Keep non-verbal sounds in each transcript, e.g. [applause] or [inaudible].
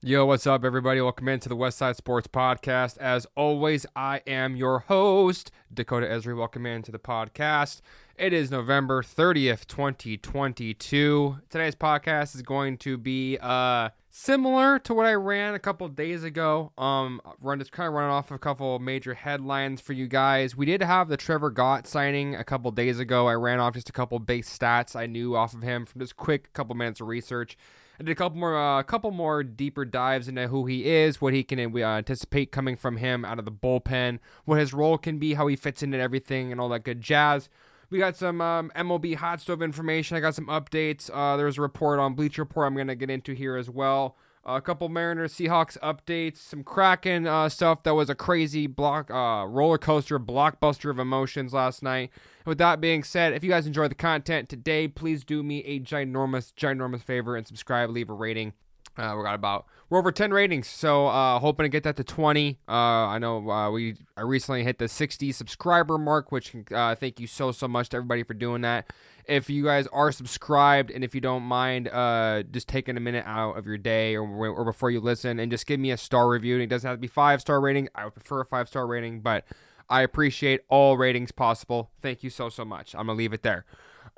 Yo, what's up, everybody? Welcome into the West Side Sports Podcast. As always, I am your host, Dakota Esri. Welcome into the podcast. It is November 30th, 2022. Today's podcast is going to be uh similar to what I ran a couple days ago. Um, run just kind of running off a couple major headlines for you guys. We did have the Trevor Gott signing a couple days ago. I ran off just a couple base stats I knew off of him from just quick couple minutes of research. I did a couple more, a uh, couple more deeper dives into who he is, what he can uh, anticipate coming from him out of the bullpen, what his role can be, how he fits into everything, and all that good jazz. We got some um, MLB hot stove information. I got some updates. Uh, there's a report on Bleacher Report I'm going to get into here as well a couple Mariners Seahawks updates, some Kraken uh, stuff that was a crazy block uh, roller coaster blockbuster of emotions last night. with that being said, if you guys enjoy the content today, please do me a ginormous, ginormous favor and subscribe, leave a rating. Uh, we got about we're over 10 ratings, so uh, hoping to get that to 20. Uh, I know uh, we I recently hit the 60 subscriber mark, which uh, thank you so so much to everybody for doing that if you guys are subscribed and if you don't mind uh, just taking a minute out of your day or, or before you listen and just give me a star review. It doesn't have to be five star rating. I would prefer a five star rating, but I appreciate all ratings possible. Thank you so so much. I'm gonna leave it there.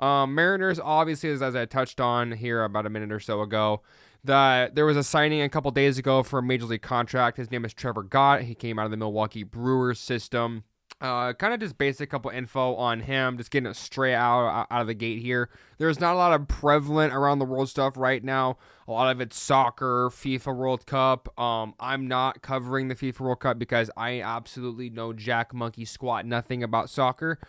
Um, Mariners, obviously, as, as I touched on here about a minute or so ago, that there was a signing a couple days ago for a major league contract. His name is Trevor Gott. He came out of the Milwaukee Brewers system. Uh, kind of just basic couple info on him, just getting it straight out out of the gate here. There's not a lot of prevalent around the world stuff right now. A lot of it's soccer, FIFA World Cup. Um, I'm not covering the FIFA World Cup because I absolutely know jack monkey squat nothing about soccer.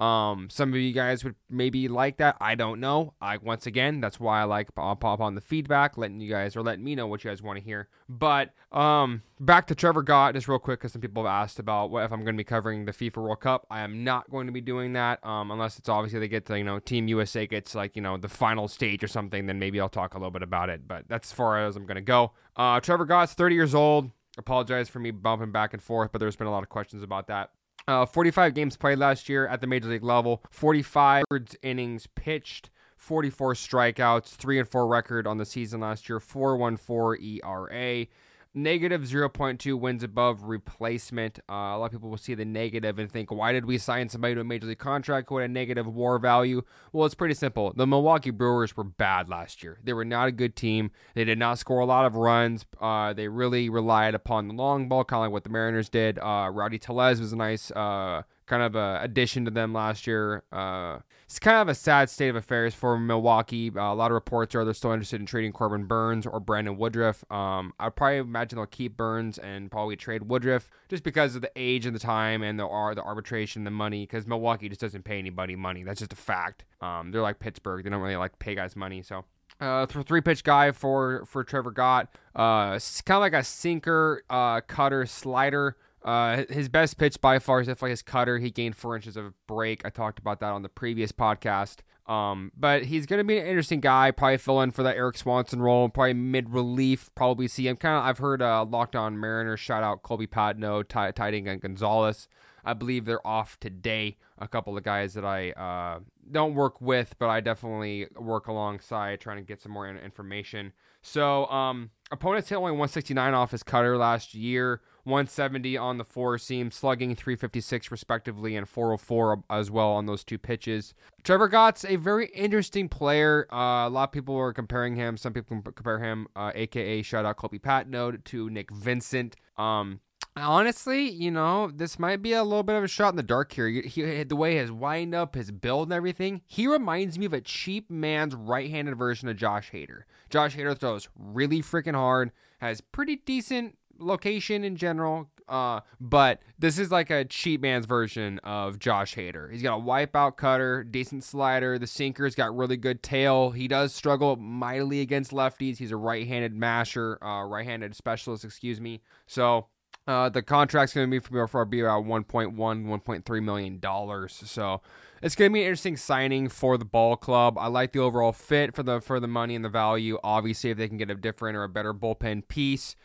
Um, some of you guys would maybe like that. I don't know. I once again, that's why I like pop on the feedback, letting you guys or letting me know what you guys want to hear. But um, back to Trevor Gott just real quick because some people have asked about what if I'm going to be covering the FIFA World Cup. I am not going to be doing that. Um, unless it's obviously they get to you know Team USA gets like you know the final stage or something, then maybe I'll talk a little bit about it. But that's as far as I'm going to go. Uh, Trevor Gott's 30 years old. Apologize for me bumping back and forth, but there's been a lot of questions about that. Uh, 45 games played last year at the major league level, 45 innings pitched, 44 strikeouts, 3 and 4 record on the season last year, 4.14 ERA negative 0.2 wins above replacement. Uh, a lot of people will see the negative and think, why did we sign somebody to a major league contract who had a negative war value? Well, it's pretty simple. The Milwaukee Brewers were bad last year. They were not a good team. They did not score a lot of runs. Uh, they really relied upon the long ball, kind of like what the Mariners did. Uh, Rowdy Tellez was a nice uh, kind of a addition to them last year. Uh, it's kind of a sad state of affairs for Milwaukee. Uh, a lot of reports are they're still interested in trading Corbin Burnes or Brandon Woodruff. Um, I'd probably imagine they'll keep Burnes and probably trade Woodruff just because of the age and the time and the uh, the arbitration, the money. Because Milwaukee just doesn't pay anybody money. That's just a fact. Um, they're like Pittsburgh. They don't really like pay guys money. So uh, three pitch guy for for Trevor Gott. Uh, kind of like a sinker, uh, cutter, slider. Uh, his best pitch by far is definitely his cutter. He gained four inches of break. I talked about that on the previous podcast. Um, but he's going to be an interesting guy. Probably fill in for that Erik Swanson role. Probably mid relief. Probably see him. Kind of. I've heard uh, Locked On Mariners shout out Colby Patnode, Ty- Tiding, and Gonzalez. I believe they're off today. A couple of guys that I uh, don't work with, but I definitely work alongside, trying to get some more information. So, um, opponents hit only 169 off his cutter last year. 170 on the four seam, slugging 356 respectively, and 404 as well on those two pitches. Trevor Gott's a very interesting player. Uh, a lot of people are comparing him. Some people compare him, uh, aka shout out Colby Patnode, to Nick Vincent. Um, honestly, you know, this might be a little bit of a shot in the dark here. He, he, the way his wind up, his build, and everything, he reminds me of a cheap man's right-handed version of Josh Hader. Josh Hader throws really freaking hard, has pretty decent location in general. Uh, but this is like a cheap man's version of Josh Hader. He's got a wipeout cutter, decent slider. The sinker's got really good tail. He does struggle mightily against lefties. He's a right-handed masher, uh, right-handed specialist, excuse me. So uh, the contract's going to be for, for be about 1.1, 1.3 million dollars. So it's going to be an interesting signing for the ball club. I like the overall fit for the for the money and the value. Obviously, if they can get a different or a better bullpen piece.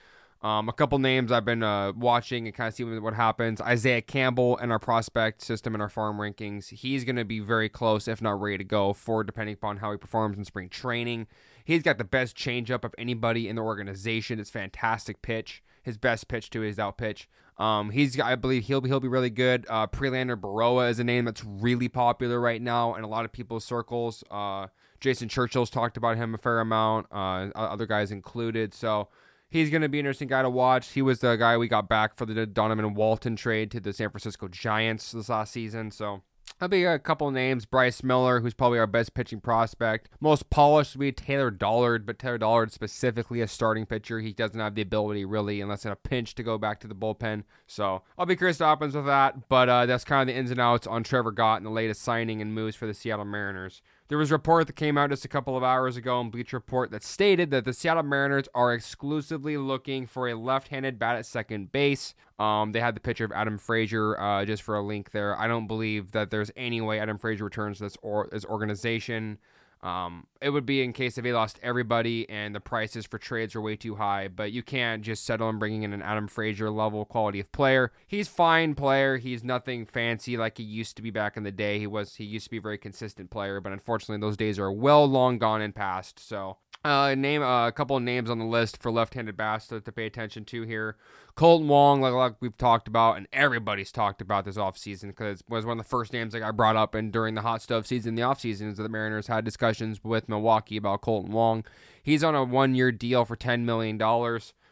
Um, a couple names I've been uh, watching and kind of seeing what happens. Isaiah Campbell in our prospect system and our farm rankings. He's going to be very close, if not ready to go, for depending upon how he performs in spring training. He's got the best changeup of anybody in the organization. It's fantastic pitch. His best pitch to his out pitch. Um, he's I believe he'll be he'll be really good. Uh, Prelander Berroa is a name that's really popular right now in a lot of people's circles. Uh, Jason Churchill's talked about him a fair amount. Uh, other guys included. So he's going to be an interesting guy to watch. He was the guy we got back for the Donovan Walton trade to the San Francisco Giants this last season. So I'll be a couple names. Bryce Miller, who's probably our best pitching prospect. Most polished would be Taylor Dollard, but Taylor Dollard specifically a starting pitcher. He doesn't have the ability really, unless in a pinch, to go back to the bullpen. So I'll be curious what happens with that. But uh, that's kind of the ins and outs on Trevor Gott and the latest signing and moves for the Seattle Mariners. There was a report that came out just a couple of hours ago in Bleach Report that stated that the Seattle Mariners are exclusively looking for a left-handed bat at second base. Um, they had the picture of Adam Frazier uh, just for a link there. I don't believe that there's any way Adam Frazier returns to this or this organization. Um, it would be in case if they lost everybody and the prices for trades are way too high, but you can't just settle on bringing in an Adam Frazier level quality of player. He's fine player. He's nothing fancy like he used to be back in the day. He was he used to be a very consistent player, but unfortunately those days are well long gone and past. So uh, name uh, a couple of names on the list for left-handed bats to, to pay attention to here. Kolten Wong, like, like, we've talked about, and everybody's talked about this offseason because it was one of the first names that I brought up. And during the hot stove season, the offseason, is that the Mariners had discussions with Milwaukee about Kolten Wong. He's on a one-year deal for $10 million.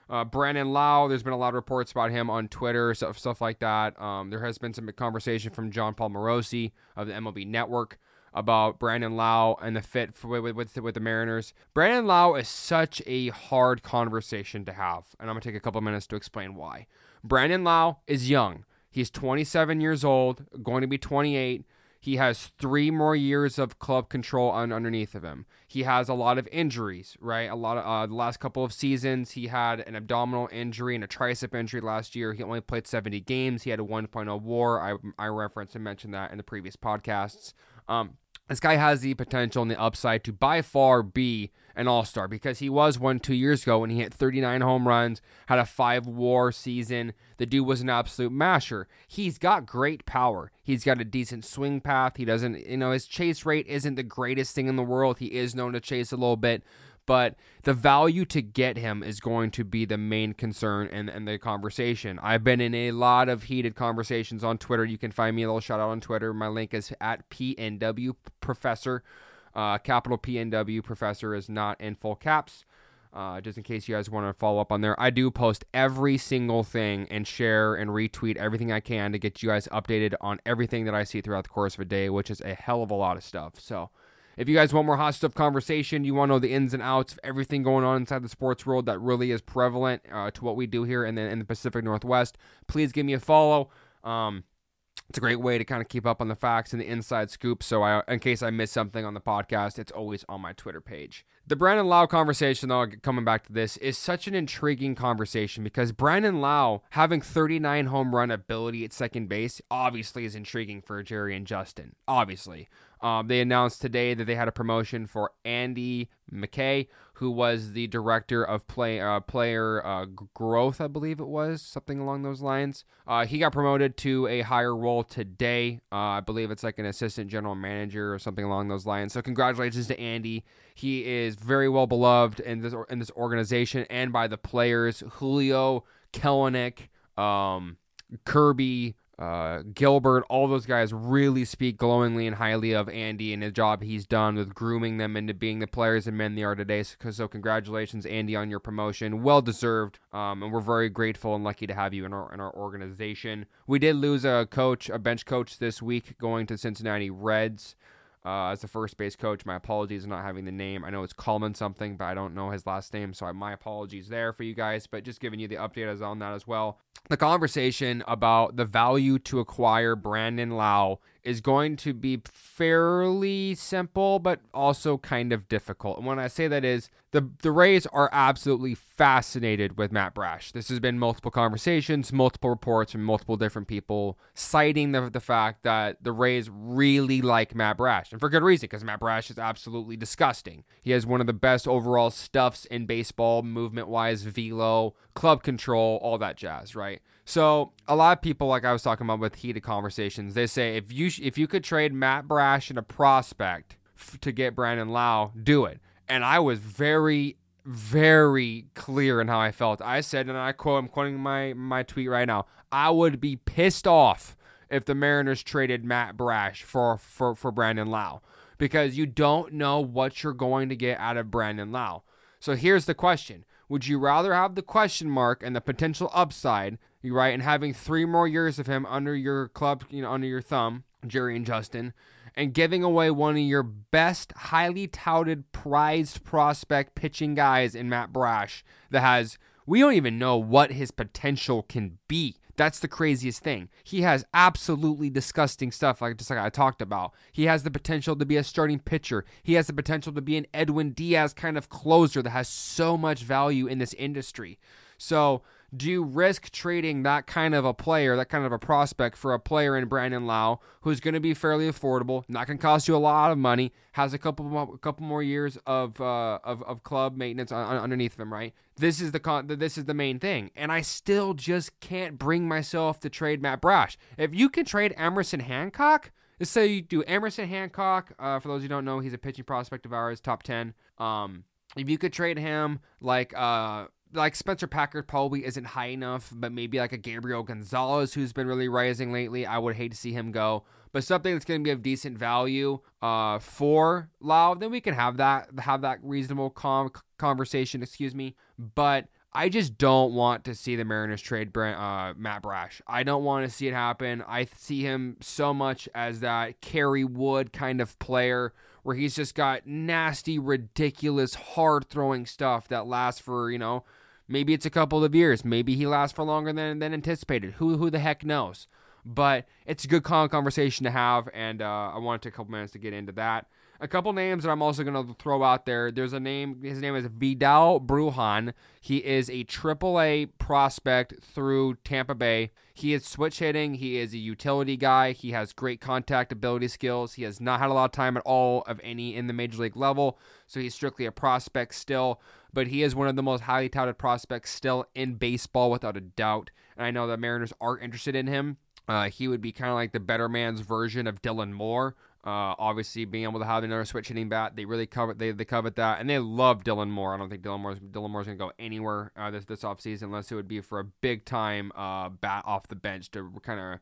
Uh, Brandon Lowe, there's been a lot of reports about him on Twitter, stuff, stuff like that. Um, there has been some conversation from Jon Paul Morosi of the MLB Network about Brandon Lowe and the fit for, with, with, with the Mariners. Brandon Lowe is such a hard conversation to have, and I'm going to take a couple minutes to explain why. Brandon Lowe is young. He's 27 years old, going to be 28. He has three more years of club control on underneath of him. He has a lot of injuries, right? A lot of uh, the last couple of seasons, he had an abdominal injury and a tricep injury last year. He only played 70 games. He had a 1.0 WAR. I I referenced and mentioned that in the previous podcasts. Um, this guy has the potential and the upside to by far be an all star because he was one two years ago when he hit 39 home runs, had a five war season. The dude was an absolute masher. He's got great power. He's got a decent swing path. He doesn't, you know, his chase rate isn't the greatest thing in the world. He is known to chase a little bit, but the value to get him is going to be the main concern in, in the conversation. I've been in a lot of heated conversations on Twitter. You can find me a little shout out on Twitter. My link is at PNW Professor. Uh, capital PNW Professor is not in full caps. Uh, just in case you guys want to follow up on there. I do post every single thing and share and retweet everything I can to get you guys updated on everything that I see throughout the course of a day, which is a hell of a lot of stuff. So if you guys want more hot stuff conversation, you want to know the ins and outs of everything going on inside the sports world that really is prevalent uh, to what we do here in the, in the Pacific Northwest, please give me a follow. Um, it's a great way to kind of keep up on the facts and the inside scoop. So, I, in case I miss something on the podcast, it's always on my Twitter page. The Brandon Lowe conversation, though, coming back to this, is such an intriguing conversation because Brandon Lowe having 39 home run ability at second base obviously is intriguing for Jerry and Justin. Obviously. Um, they announced today that they had a promotion for Andy McKay, who was the director of play uh, player uh, growth, I believe it was something along those lines. Uh, he got promoted to a higher role today. Uh, I believe it's like an assistant general manager or something along those lines. So congratulations to Andy. He is very well beloved in this in this organization and by the players. Julio Kelenic, um, Kirby. Uh, Gilbert, all those guys really speak glowingly and highly of Andy and the job he's done with grooming them into being the players and men they are today. So, so congratulations, Andy, on your promotion. Well deserved. Um, and we're very grateful and lucky to have you in our in our organization. We did lose a coach, a bench coach this week, going to Cincinnati Reds. Uh, as the first base coach, my apologies for not having the name. I know it's Coleman something, but I don't know his last name, so my apologies there for you guys. But just giving you the update as on that as well the conversation about the value to acquire Brandon Lowe is going to be fairly simple, but also kind of difficult. And when I say that is the the Rays are absolutely fascinated with Matt Brash. This has been multiple conversations, multiple reports from multiple different people citing the, the fact that the Rays really like Matt Brash. And for good reason, because Matt Brash is absolutely disgusting. He has one of the best overall stuffs in baseball, movement wise, velo, club control, all that jazz, right? So a lot of people, like I was talking about with heated conversations, they say if you if you could trade Matt Brash and a prospect f- to get Brandon Lowe, do it. And I was very, very clear in how I felt. I said, and I quote, I'm quoting my, my tweet right now I would be pissed off if the Mariners traded Matt Brash for, for, for Brandon Lowe because you don't know what you're going to get out of Brandon Lowe. So here's the question Would you rather have the question mark and the potential upside, you right, and having three more years of him under your club, you know, under your thumb, Jerry and Justin, and giving away one of your best, highly touted, prized prospect pitching guys in Matt Brash that has, we don't even know what his potential can be. That's the craziest thing. He has absolutely disgusting stuff, like just like I talked about. He has the potential to be a starting pitcher. He has the potential to be an Edwin Diaz kind of closer that has so much value in this industry. So do you risk trading that kind of a player, that kind of a prospect for a player in Brandon Lowe who's going to be fairly affordable, not going to cost you a lot of money, has a couple more, a couple more years of uh, of, of club maintenance on, underneath him, right? This is the con- this is the main thing, and I still just can't bring myself to trade Matt Brash. If you can trade Emerson Hancock, let's say you do Emerson Hancock. Uh, for those who don't know, he's a pitching prospect of ours, top ten. Um, if you could trade him like uh like Spencer Packard probably isn't high enough, but maybe like a Gabriel Gonzalez who's been really rising lately. I would hate to see him go. But something that's going to be of decent value uh, for Lowe, then we can have that have that reasonable com- conversation. Excuse me, but I just don't want to see the Mariners trade uh, Matt Brash. I don't want to see it happen. I see him so much as that Kerry Wood kind of player where he's just got nasty, ridiculous, hard throwing stuff that lasts for, you know, Maybe it's a couple of years. Maybe he lasts for longer than, than anticipated. Who who the heck knows? But it's a good conversation to have, and uh, I wanted to take a couple minutes to get into that. A couple names that I'm also going to throw out there. There's a name. His name is Vidal Brujan. He is a AAA prospect through Tampa Bay. He is switch hitting. He is a utility guy. He has great contact ability skills. He has not had a lot of time at all of any in the major league level, so he's strictly a prospect still but he is one of the most highly touted prospects still in baseball without a doubt. And I know the Mariners are interested in him. Uh, he would be kind of like the better man's version of Dylan Moore. Uh, obviously, being able to have another switch hitting bat, they really covet they, they covet that, and they love Dylan Moore. I don't think Dylan Moore's Dylan Moore's gonna go anywhere uh, this this offseason unless it would be for a big time uh, bat off the bench to kind of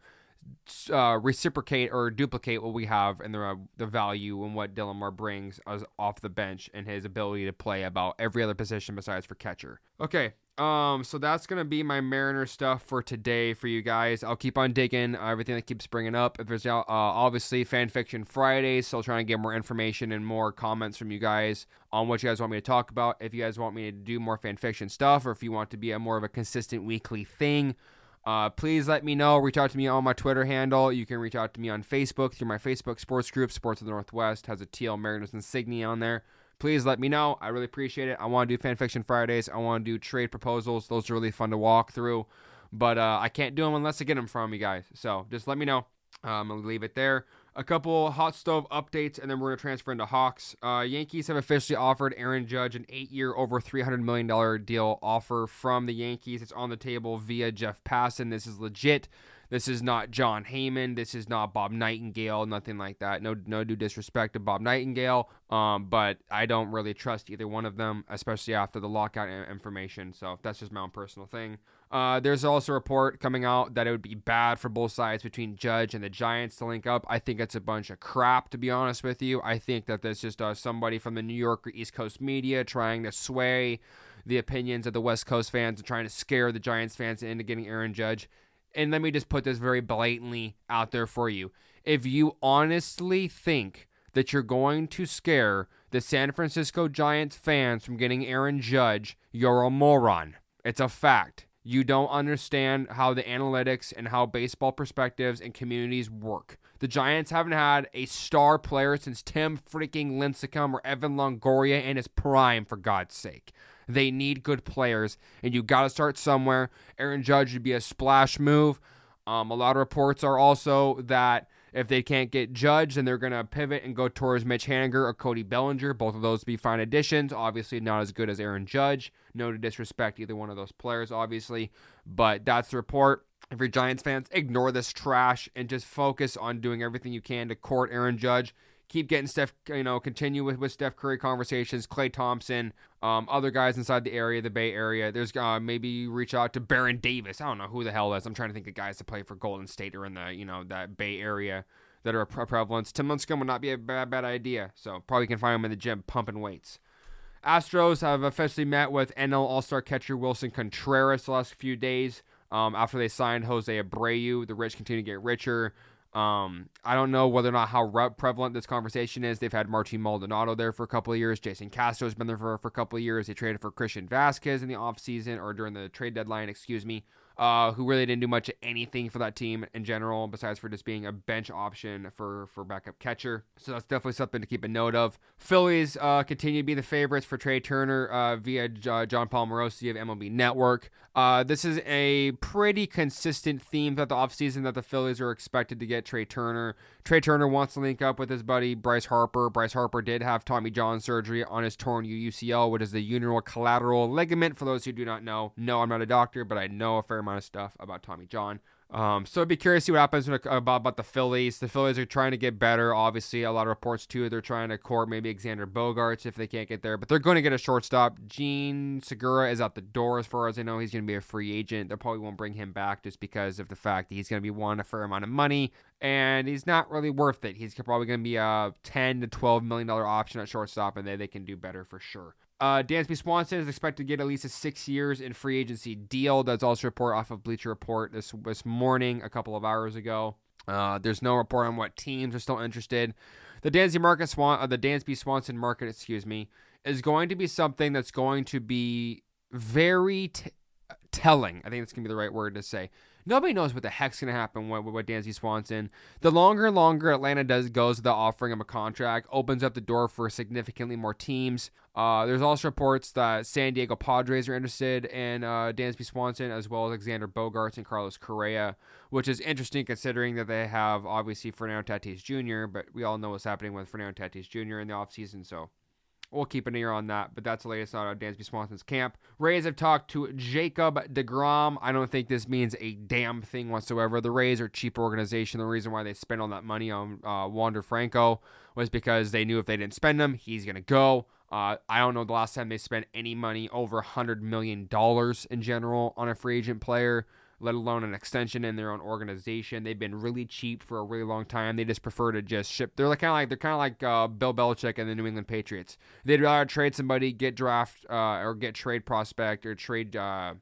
uh, reciprocate or duplicate what we have and the uh, the value and what Dylan Moore brings as off the bench and his ability to play about every other position besides for catcher. Okay, um, so that's gonna be my Mariner stuff for today for you guys. I'll keep on digging uh, everything that keeps bringing up. If there's uh, obviously fan fiction Fridays, still trying to get more information and more comments from you guys on what you guys want me to talk about. If you guys want me to do more fan fiction stuff, or if you want to be a more of a consistent weekly thing. Uh, please let me know. Reach out to me on my Twitter handle. You can reach out to me on Facebook through my Facebook sports group, Sports of the Northwest, has a TL Mariners insignia on there. Please let me know. I really appreciate it. I want to do Fan Fiction Fridays. I want to do trade proposals. Those are really fun to walk through. But uh, I can't do them unless I get them from you guys. So just let me know. Um, to leave it there a couple hot stove updates, and then we're going to transfer into Hawks. Uh, Yankees have officially offered Aaron Judge an eight-year, over $300 million deal offer from the Yankees. It's on the table via Jeff Passan. This is legit. This is not Jon Heyman. This is not Bob Nightingale. Nothing like that. No, no due disrespect to Bob Nightingale. Um, but I don't really trust either one of them, especially after the lockout information. So that's just my own personal thing. Uh, there's also a report coming out that it would be bad for both sides between Judge and the Giants to link up. I think it's a bunch of crap, to be honest with you. I think that there's just uh, somebody from the New York or East Coast media trying to sway the opinions of the West Coast fans and trying to scare the Giants fans into getting Aaron Judge. And let me just put this very blatantly out there for you. If you honestly think that you're going to scare the San Francisco Giants fans from getting Aaron Judge, you're a moron. It's a fact you don't understand how the analytics and how baseball perspectives and communities work. The Giants haven't had a star player since Tim freaking Lincecum or Evan Longoria in his prime, for God's sake. They need good players, and you got to start somewhere. Aaron Judge would be a splash move. Um, a lot of reports are also that if they can't get Judge, then they're going to pivot and go towards Mitch Haniger or Cody Bellinger. Both of those would be fine additions. Obviously, not as good as Aaron Judge. No to disrespect either one of those players, obviously. But that's the report. If you're Giants fans, ignore this trash and just focus on doing everything you can to court Aaron Judge. Keep getting Steph, you know, continue with, with Steph Curry conversations, Klay Thompson, um, other guys inside the area, the Bay Area. There's uh, maybe reach out to Baron Davis. I don't know who the hell is. I'm trying to think of guys that play for Golden State or in the, you know, that Bay Area that are pre- prevalent. Tim Lincecum would not be a bad, bad idea. So probably can find him in the gym pumping weights. Astros have officially met with NL All Star catcher Willson Contreras the last few days um, after they signed Jose Abreu. The rich continue to get richer. Um, I don't know whether or not how prevalent this conversation is. They've had Martin Maldonado there for a couple of years. Jason Castro's been there for, for a couple of years. They traded for Christian Vazquez in the offseason or during the trade deadline, excuse me uh, who really didn't do much of anything for that team in general, besides for just being a bench option for for backup catcher. So that's definitely something to keep a note of. Phillies uh, continue to be the favorites for Trea Turner uh, via J- Jon Paul Morosi of MLB Network. Uh, this is a pretty consistent theme throughout the offseason that the Phillies are expected to get Trea Turner. Trea Turner wants to link up with his buddy Bryce Harper. Bryce Harper did have Tommy John surgery on his torn UCL, which is the unilateral collateral ligament. For those who do not know, no, I'm not a doctor, but I know a fair amount of stuff about Tommy John. Um, so I'd be curious to see what happens when, about, about the Phillies. The Phillies are trying to get better. Obviously, a lot of reports too. They're trying to court maybe Xander Bogaerts if they can't get there, but they're going to get a shortstop. Jean Segura is out the door as far as I know. He's going to be a free agent. They probably won't bring him back just because of the fact that he's going to be wanting a fair amount of money, and he's not really worth it. He's probably going to be a 10 to 12 million dollar option at shortstop, and they they can do better for sure. Uh, Dansby Swanson is expected to get at least a six years in free agency deal. That's also report off of Bleacher Report this this morning, a couple of hours ago. Uh, there's no report on what teams are still interested. The Dansby market Swan, uh, the Dansby Swanson market, excuse me, is going to be something that's going to be very t- telling. I think that's gonna be the right word to say. Nobody knows what the heck's to happen with, with Dansby Swanson. The longer and longer Atlanta does goes the offering him a contract, opens up the door for significantly more teams. Uh, there's also reports that San Diego Padres are interested in uh, Dansby Swanson as well as Xander Bogaerts and Carlos Correa, which is interesting considering that they have obviously Fernando Tatis Jr., but we all know what's happening with Fernando Tatis Jr. in the offseason, so We'll keep an ear on that, but that's the latest out of Dansby Swanson's camp. Rays have talked to Jacob DeGrom. I don't think this means a damn thing whatsoever. The Rays are a cheap organization. The reason why they spent all that money on uh, Wander Franco was because they knew if they didn't spend him, he's going to go. Uh, I don't know the last time they spent any money over $100 million in general on a free agent player let alone an extension in their own organization. They've been really cheap for a really long time. They just prefer to just ship. They're like kind of like they're kind of like uh, Bill Belichick and the New England Patriots. They'd rather trade somebody, get draft uh, or get trade prospect or trade. Uh,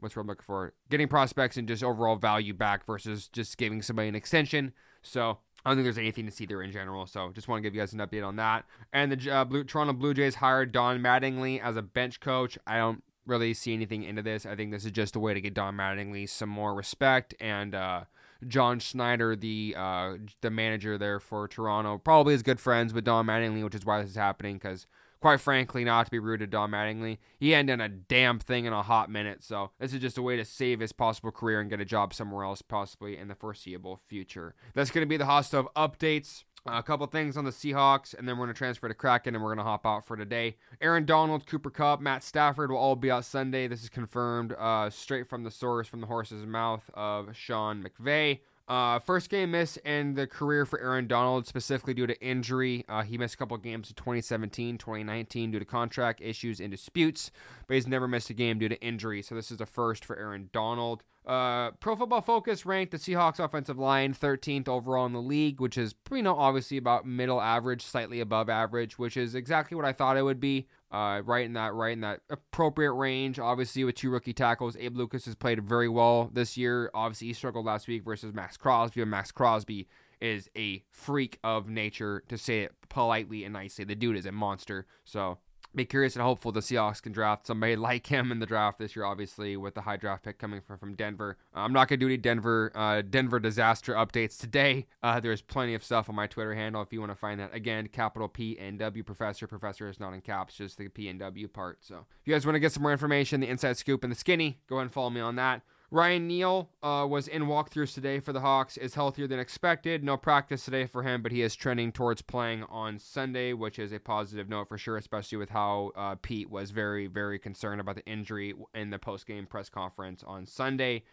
what's what I'm looking for? Getting prospects and just overall value back versus just giving somebody an extension. So I don't think there's anything to see there in general. So just want to give you guys an update on that. And the uh, Blue, Toronto Blue Jays hired Don Mattingly as a bench coach. I don't really see anything into this. I think this is just a way to get Don Mattingly some more respect and uh, John Schneider, the uh, the manager there for Toronto, probably is good friends with Don Mattingly, which is why this is happening. Because quite frankly, not to be rude to Don Mattingly, he done a damn thing in a hot minute. So this is just a way to save his possible career and get a job somewhere else, possibly in the foreseeable future. That's going to be the hot stove updates. Uh, a couple things on the Seahawks, and then we're going to transfer to Kraken, and we're going to hop out for today. Aaron Donald, Cooper Kupp, Matt Stafford will all be out Sunday. This is confirmed uh, straight from the source, from the horse's mouth of Sean McVay. Uh, first game miss in the career for Aaron Donald, specifically due to injury. Uh, he missed a couple games in 2017, 2019 due to contract issues and disputes, but he's never missed a game due to injury. So this is a first for Aaron Donald. Uh, Pro Football Focus ranked the Seahawks offensive line 13th overall in the league, which is, you know, obviously about middle average, slightly above average, which is exactly what I thought it would be. Uh, right in that, right in that appropriate range. Obviously, with two rookie tackles, Abe Lucas has played very well this year. Obviously, he struggled last week versus Maxx Crosby, and Maxx Crosby is a freak of nature, to say it politely and nicely. The dude is a monster. So be curious and hopeful the Seahawks can draft somebody [laughs] like him in the draft this year, obviously, with the high draft pick coming from, from Denver. Uh, I'm not going to do any Denver uh, Denver disaster updates today. Uh, there's plenty of stuff on my Twitter handle if you want to find that. Again, capital P and W Professor. Professor is not in caps, just the P and W part. So if you guys want to get some more information, the inside scoop and the skinny, go ahead and follow me on that. Ryan Neal uh, was in walkthroughs today for the Hawks. Is healthier than expected. No practice today for him, but he is trending towards playing on Sunday, which is a positive note for sure, especially with how uh, Pete was very, very concerned about the injury in the post-game press conference on Sunday.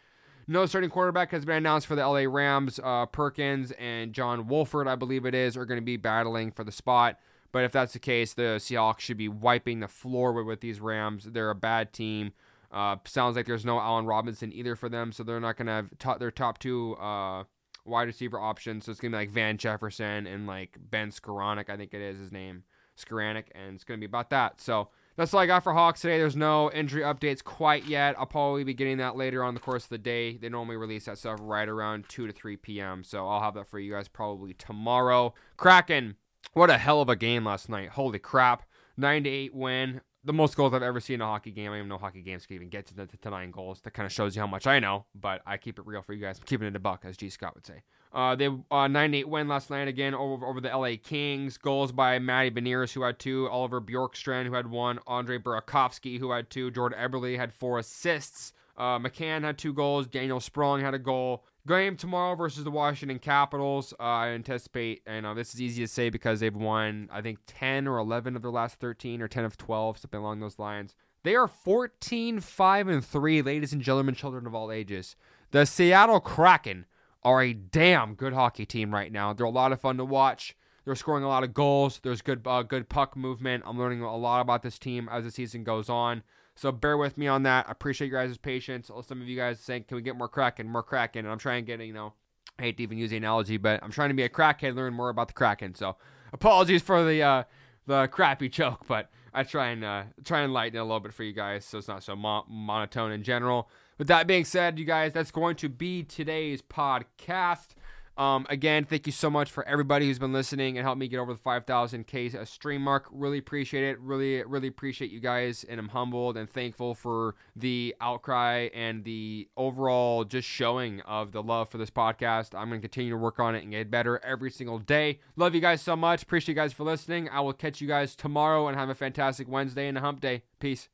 No starting quarterback has been announced for the LA Rams. Uh, Perkins and John Wolford, I believe it is, are going to be battling for the spot. But if that's the case, the Seahawks should be wiping the floor with, with these Rams. They're a bad team. Uh, sounds like there's no Allen Robinson either for them, so they're not going to have their top two uh, wide receiver options. So it's going to be like Van Jefferson and like Ben Skowronek, I think it is his name, Skowronek, and it's going to be about that. So that's all I got for Hawks today. There's no injury updates quite yet. I'll probably be getting that later on the course of the day. They normally release that stuff right around 2 to 3 p.m. So I'll have that for you guys probably tomorrow. Kraken, what a hell of a game last night. Holy crap. 9 to 8 win. The most goals I've ever seen in a hockey game. I even know hockey games can even get to, the, to nine goals. That kind of shows you how much I know, but I keep it real for you guys. I'm keeping it a buck, as G. Scott would say. Uh, they uh, 9-8 win last night again over, over the LA Kings. Goals by Matty Beniers, who had two. Oliver Bjorkstrand, who had one. Andre Burakovsky, who had two. Jordan Eberle had four assists. Uh, McCann had two goals. Daniel Sprong had a goal. Game tomorrow versus the Washington Capitals. Uh, I anticipate, and uh, this is easy to say because they've won, I think, 10 or 11 of their last 13 or 10 of 12, something along those lines. They are 14 5 and 3, ladies and gentlemen, children of all ages. The Seattle Kraken are a damn good hockey team right now. They're a lot of fun to watch. They're scoring a lot of goals. There's good uh, good puck movement. I'm learning a lot about this team as the season goes on. So bear with me on that. I appreciate your guys' patience. Some of you guys saying, "Can we get more Kraken, more Kraken?" And I'm trying to get you know, I hate to even use the analogy, but I'm trying to be a crackhead, and learn more about the Kraken. So apologies for the uh, the crappy joke, but I try and uh, try and lighten it a little bit for you guys, so it's not so mo- monotone in general. With that being said, you guys, that's going to be today's podcast. Um, again, thank you so much for everybody who's been listening and helped me get over the 5,000K uh, stream mark. Really appreciate it. Really, really appreciate you guys. And I'm humbled and thankful for the outcry and the overall just showing of the love for this podcast. I'm going to continue to work on it and get better every single day. Love you guys so much. Appreciate you guys for listening. I will catch you guys tomorrow and have a fantastic Wednesday and a hump day. Peace.